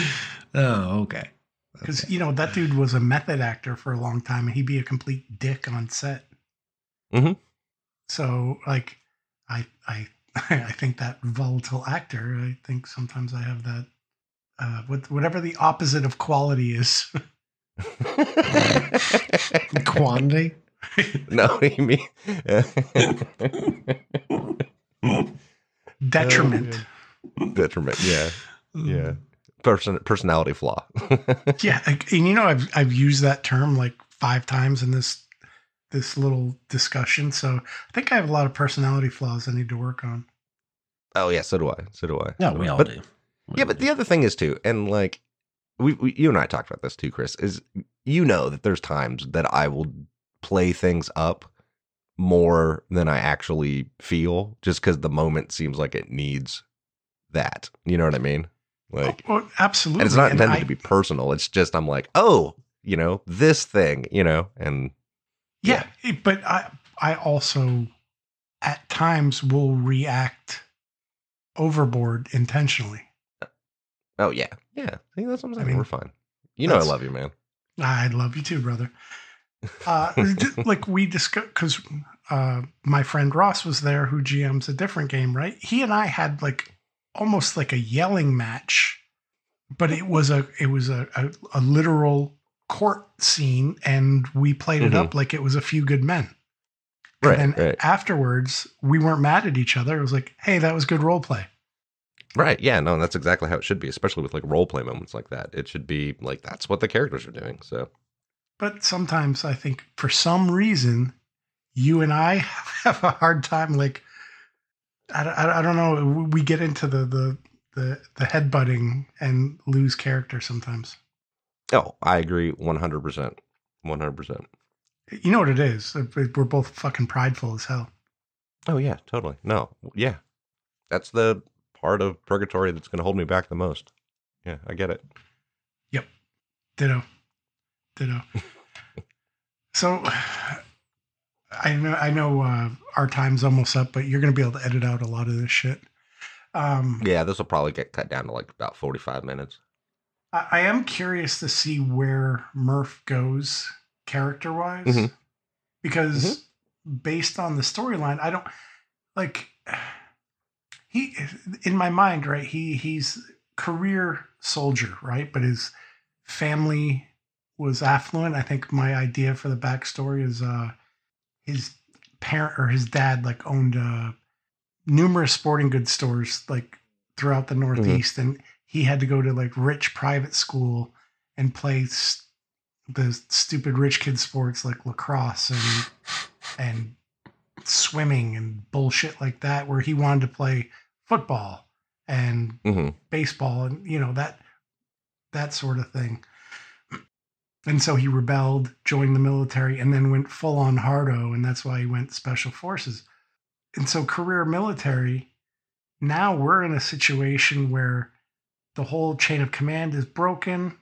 Oh, okay. Because you know that dude was a method actor for a long time, and he'd be a complete dick on set. Mhm. So, like, I, I, I think that volatile actor. I think sometimes I have that. Uh, what, whatever the opposite of quality is. Quantity. no, you mean Detriment. detriment? Yeah, yeah. person personality flaw. Yeah, and you know, I've I've used that term like five times in this this little discussion. So I think I have a lot of personality flaws I need to work on. oh yeah, so do I. So do I. No, So we all But do. We Yeah, all but do. the other thing is too, and like we, we you and I talked about this too, Chris, is you know that there's times that I will play things up more than I actually feel just because the moment seems like it needs that. You know what I mean? Oh, like oh, absolutely. and it's not And intended I- to be personal. It's just I'm like, oh, you know, this thing, you know, and Yeah, it- but I I also at times will react overboard intentionally. oh yeah. Yeah. See, that's what I'm saying. mean, We're fine. You know I love you, man. I love you too, brother. Uh, like we discussed, because uh, my friend Ross was there, who GMs a different game, right? He and I had like almost like a yelling match, but it was a it was a a, a literal court scene, and we played it Mhm. up like it was a few good men. Right, and right. afterwards, we weren't mad at each other. It was like, hey, that was good role play. Right. Yeah. No, that's exactly how it should be, especially with like role play moments like that. It should be like that's what the characters are doing. So But sometimes I think for some reason, you and I have a hard time. Like, I, don't- I, I don't know. We get into the the the the headbutting and lose character sometimes. Oh, I agree one hundred percent. One hundred percent. You know what it is? We're both fucking prideful as hell. Oh yeah, totally. No. Yeah. That's the part of purgatory that's gonna hold me back the most. Yeah, I get it. Yep. Ditto. Ditto. so I know I know uh, our time's almost up, but you're gonna be able to edit out a lot of this shit. Um, Yeah, this will probably get cut down to like about forty five minutes. I, I am curious to see where Murph goes character wise, Mhm. because based on the storyline, I don't like he in my mind, right? He he's career soldier, right? But his family was affluent. I think my idea for the backstory is uh his parent or his dad like owned uh numerous sporting goods stores like throughout the Northeast, and he had to go to like rich private school and play s- the stupid rich kid sports like lacrosse and and swimming and bullshit like that, where he wanted to play football and hmm baseball and you know that that sort of thing. And so he rebelled, joined the military, and then went full on hardo, and that's why he went special forces. And so career military, now we're in a situation where the whole chain of command is broken.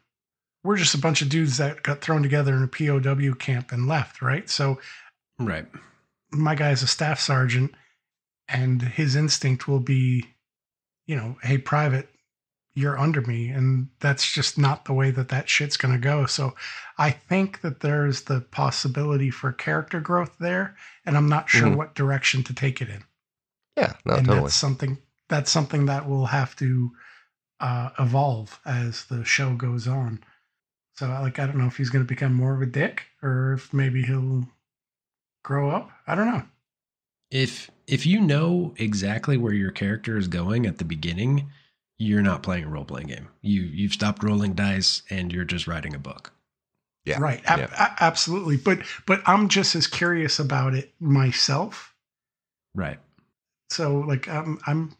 We're just a bunch of dudes that got thrown together in a POW camp and left, right? So Right. my guy is a staff sergeant and his instinct will be you know hey private you're under me and that's just not the way that that shit's going to go so i think that there's the possibility for character growth there and i'm not sure Mhm. what direction to take it in Yeah, no, and totally. that's something that's something that will have to uh, evolve as the show goes on so like i don't know if he's going to become more of a dick or if maybe he'll grow up i don't know If if you know exactly where your character is going at the beginning, you're not playing a role playing game. You you've stopped rolling dice and you're just writing a book. Yeah, right ab- yeah. a- absolutely but but i'm just as curious about it myself Right. so like i'm i'm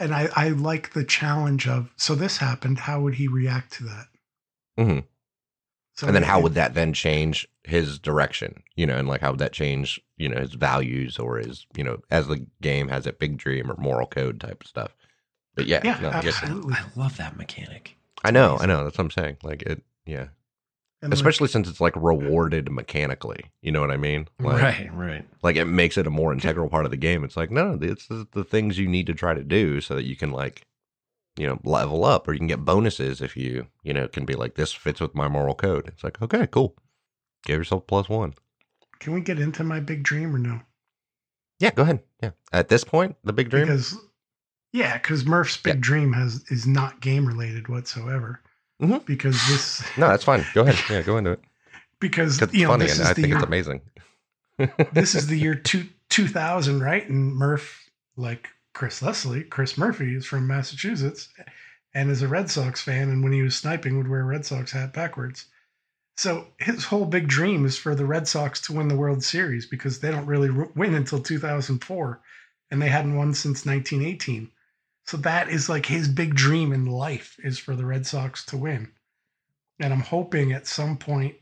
and i i like the challenge of so this happened how would he react to that Mhm. so and then how it- would that then change his direction? You know, and like how would that change, you know, his values or his, you know, as the game has a big dream or moral code type of stuff. But yeah, Yeah, no, I, absolutely. I love that mechanic. I know, I know. That's what I'm saying. Like it, yeah. And like, Especially since it's like rewarded mechanically. You know what I mean? Like, right, right. like it makes it a more integral part of the game. It's like, no, it's the, the things you need to try to do so that you can like, you know, level up or you can get bonuses if you, you know, can be like, this fits with my moral code. It's like, okay, cool. Give yourself plus one. can we get into my big dream or no Yeah, go ahead. Yeah. At this point, the big dream. because yeah because murph's big Yeah. dream has is not game related whatsoever Mhm. because this no, that's fine. Go ahead. Yeah, go into it. because it's you know funny this and is I the think year, it's amazing. this is the year two, 2000, right? And Murph, like Chris Leslie, Chris Murphy is from Massachusetts, and is a Red Sox fan, and when he was sniping, would wear a Red Sox hat backwards. So his whole big dream is for the Red Sox to win the World Series because they don't really win until 2004, and they hadn't won since 1918. So that is like his big dream in life is for the Red Sox to win. And I'm hoping at some point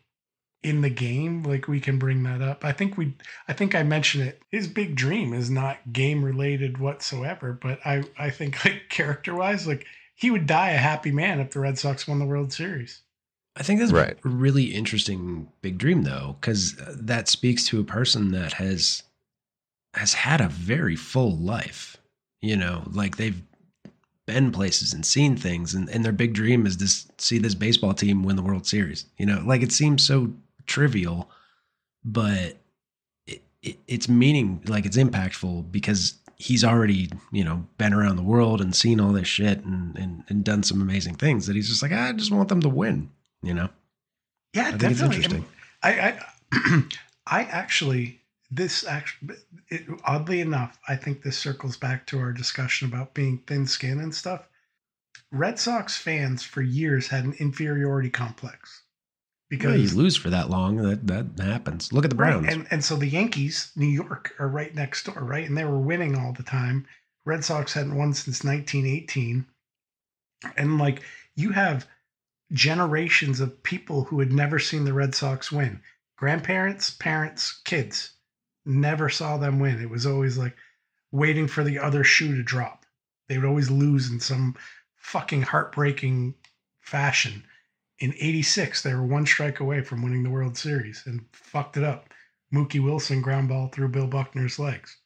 in the game like we can bring that up. I think we I think I mentioned it. His big dream is not game related whatsoever, but I I think like character-wise like he would die a happy man if the Red Sox won the World Series. I think that's Right. a really interesting big dream though cuz uh, that speaks to a person that has has had a very full life. You know, like they've been places and seen things and, and their big dream is to see this baseball team win the World Series. You know, like it seems so trivial, but it, it, it's meaning like it's impactful because he's already, you know, been around the world and seen all this shit and, and, and done some amazing things that he's just like, ah, I just want them to win, you know? Yeah, I think it's definitely. interesting. I I, I actually this actually it, oddly enough, I think this circles back to our discussion about being thin skin and stuff. Red Sox fans for years had an inferiority complex Because because you lose for that long, that that happens. Look at the Browns. Right, and and so the Yankees, New York, are right next door, right? And they were winning all the time. Red Sox hadn't won since 1918, and like you have generations of people who had never seen the Red Sox win. Grandparents, parents, kids never saw them win. It was always like waiting for the other shoe to drop. They would always lose in some fucking heartbreaking fashion in 86 they were one strike away from winning the world series and fucked it up mookie wilson ground ball through bill buckner's legs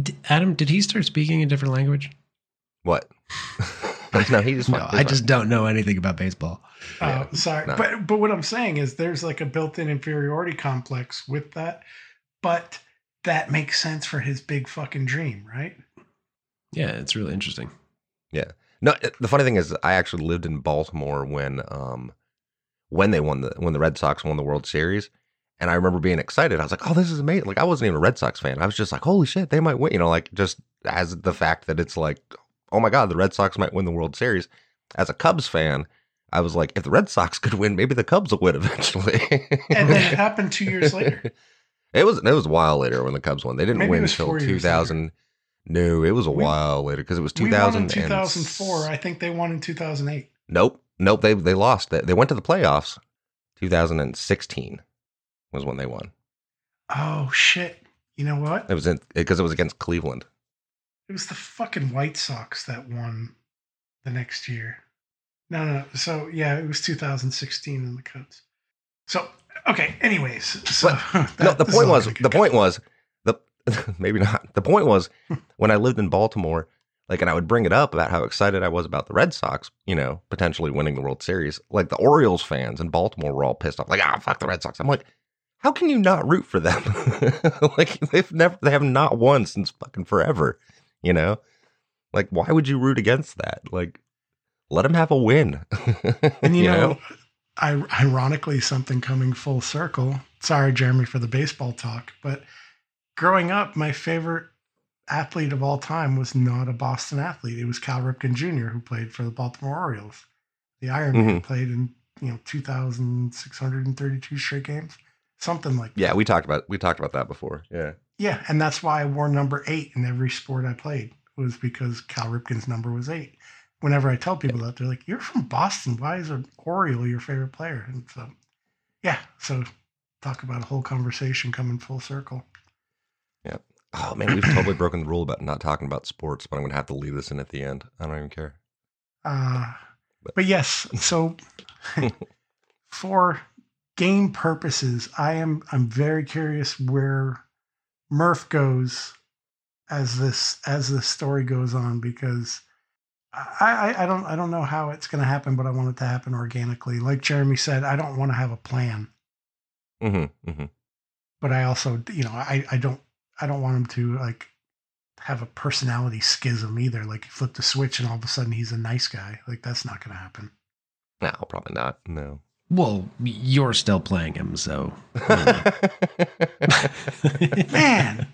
D- Adam, did he start speaking a different language? What? no, he just. No, I just don't know anything about baseball. uh, Yeah, sorry no. but but what i'm saying is there's like a built-in inferiority complex with that but that makes sense for his big fucking dream right Yeah, it's really interesting. Yeah. No, the funny thing is, I actually lived in Baltimore when um when they won the when the Red Sox won the World Series, and I remember being excited. I was like, "Oh, this is amazing!" Like I wasn't even a Red Sox fan. I was just like, "Holy shit, they might win!" You know, like just as the fact that it's like, "Oh my god, the Red Sox might win the World Series." As a Cubs fan, I was like, "If the Red Sox could win, maybe the Cubs will win eventually." and then it happened two years later It was it was a while later when the Cubs won. They didn't Maybe win until two thousand. No, it was a We- while later because it was we won in 2004 i think they won in 2008 Nope, nope. They they lost. They, they went to the playoffs. 2016 was when they won. oh shit you know what It was in because it was against Cleveland. It was the fucking White Sox that won the next year. No, no, no. So yeah, it was 2016 in the Cubs. So okay. Anyways, so no, that- the point was the point was the maybe not. The point was when I lived in Baltimore, like, and I would bring it up about how excited I was about the Red Sox, you know, potentially winning the World Series. Like the Orioles fans in Baltimore were all pissed off, like, ah, fuck the Red Sox. I'm like, how can you not root for them? like they've never, they have not won since fucking forever. You know, like why would you root against that? Like, let them have a win. And you, know, I, ironically, something coming full circle. Sorry, Jeremy, for the baseball talk, but growing up, my favorite athlete of all time was not a Boston athlete. It was Cal Ripken Jr., who played for the Baltimore Orioles. The Iron Man Mhm. played in you know 2,632 straight games, something like that. Yeah, we talked about we talked about that before. Yeah. Yeah, and that's why I wore number eight in every sport I played was because Cal Ripken's number was eight. Whenever I tell people that, they're like, "You're from Boston. Why is an Oriole your favorite player?" And so, yeah, so talk about a whole conversation coming full circle. Yeah. Oh man, we've totally broken the rule about not talking about sports, but I'm gonna have to leave this in at the end. I don't even care. Uh, but yes, so for game purposes, I am I'm very curious where Murph goes as this as this story goes on because I, I, I don't I don't know how it's going to happen, but I want it to happen organically. Like Jeremy said, I don't want to have a plan, Mm-hmm, mm-hmm. but I also you know I I don't I don't want him to like have a personality schism either. Like he flipped a switch and all of a sudden he's a nice guy. Like that's not going to happen. No, probably not. No. Well, you're still playing him, so. Man,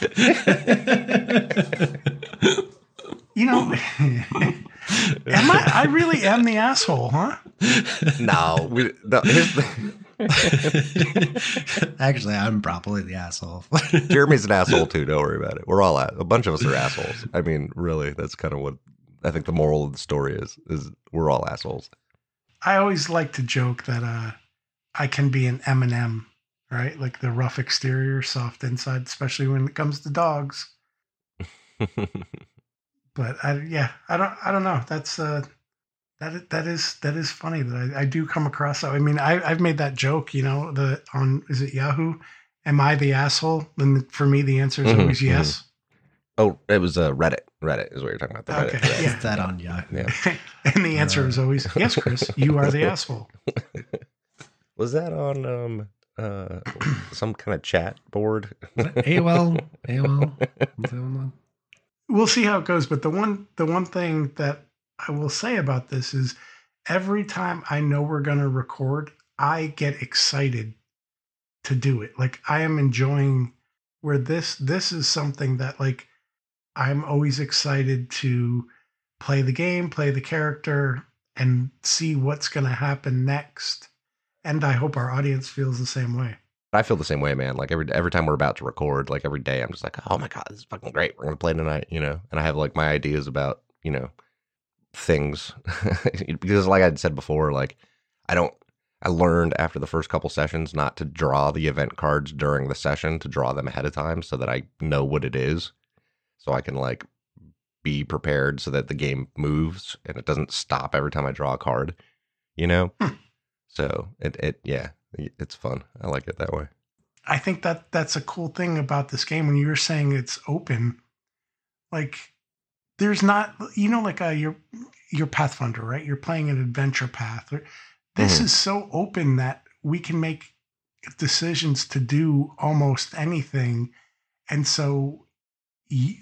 you know, am I I really am the asshole, huh? no, we, no here's the, Actually, I'm probably the asshole. Jeremy's an asshole too. Don't worry about it. We're all a bunch of us are assholes. I mean, really, that's kind of what I think the moral of the story is. Is we're all assholes. I always like to joke that uh, I can be an M and M, right? Like the rough exterior, soft inside, especially when it comes to dogs. But I, yeah, I don't, I don't know. That's uh, that that is that is funny that I, I do come across that. I mean, I, I've made that joke, you know, the on is it Yahoo? Am I the asshole? And for me, the answer is Mhm, always yes. oh, it was uh, Reddit. Reddit is what you're talking about. The Reddit. Okay, thread. yeah. Is that on Yahoo? Yeah. and the answer is always yes, Chris. You are the asshole. Was that on um uh some kind of chat board? AOL. AOL. We'll see how it goes. But the one the one thing that I will say about this is every time I know we're gonna record, I get excited to do it. Like I am enjoying where this this is something that like I'm always excited to play the game, play the character, and see what's gonna happen next. And I hope our audience feels the same way. I feel the same way, man. Like every every time we're about to record, like every day, I'm just like, oh my god, this is fucking great. We're gonna play tonight, you know. And I have like my ideas about you know things because, like I said before, like I don't. I learned after the first couple sessions not to draw the event cards during the session to draw them ahead of time so that I know what it is, so I can like be prepared so that the game moves and it doesn't stop every time I draw a card, you know. Hmm. So it it yeah, it's fun. I like it that way. I think that that's a cool thing about this game when you were saying it's open. Like there's not you know like uh your your Pathfinder, right? You're playing an adventure path. This Mhm. is so open that we can make decisions to do almost anything. And so you,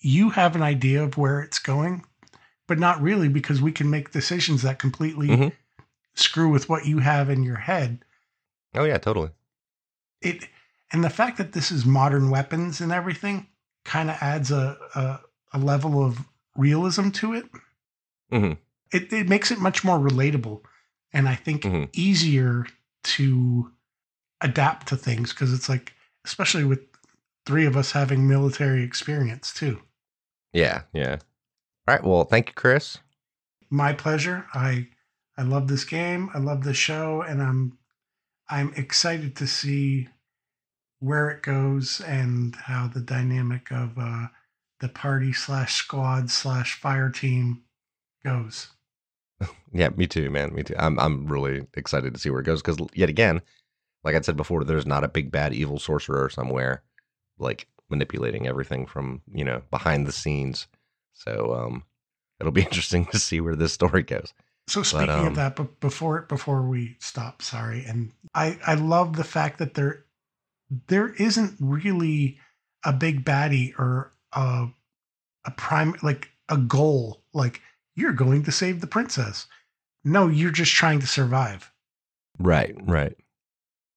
you have an idea of where it's going, but not really because we can make decisions that completely Mhm. screw with what you have in your head Oh yeah, totally. it and the fact that this is modern weapons and everything kind of adds a, a a level of realism to it. Mhm. It it makes it much more relatable, and I think Mhm. easier to adapt to things because it's like, especially with three of us having military experience too. Yeah, yeah. All right. Well, thank you, Chris. My pleasure. I I love this game. I love this show, and I'm I'm excited to see where it goes and how the dynamic of uh, the party slash squad slash fire team goes. Yeah, me too, man. Me too. I'm I'm really excited to see where it goes because yet again, like I said before, there's not a big bad evil sorcerer somewhere like manipulating everything from you know behind the scenes. So um, it'll be interesting to see where this story goes. So speaking um, of that, but before before we stop, sorry, and I I love the fact that there there isn't really a big baddie or a a prime like a goal like you're going to save the princess. No, you're just trying to survive. Right, right.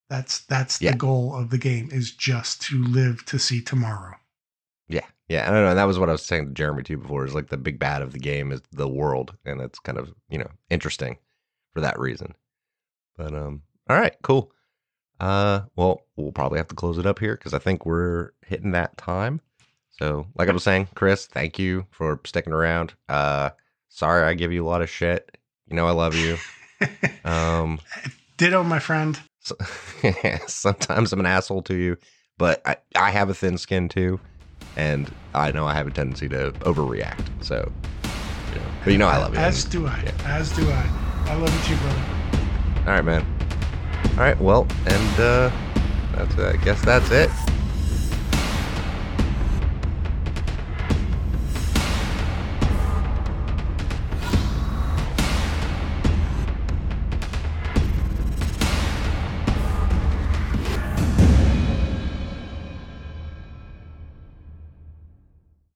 That's that's Yeah. the goal of the game is just to live to see tomorrow. Yeah. I don't know. And that was what I was saying to Jeremy too before. Is like the big bad of the game is the world, and it's kind of you know interesting for that reason. But um, all right, cool. Uh, well, we'll probably have to close it up here because I think we're hitting that time. So, like I was saying, Chris, thank you for sticking around. Uh, sorry I give you a lot of shit. You know I love you. Um, Ditto, my friend. so, sometimes I'm an asshole to you, but I, I have a thin skin too, and I know I have a tendency to overreact. So, you know, but you know I love you. As do I. Yeah. As do I. I love you too, brother. All right, man. All right, well, and uh, that's I guess that's it.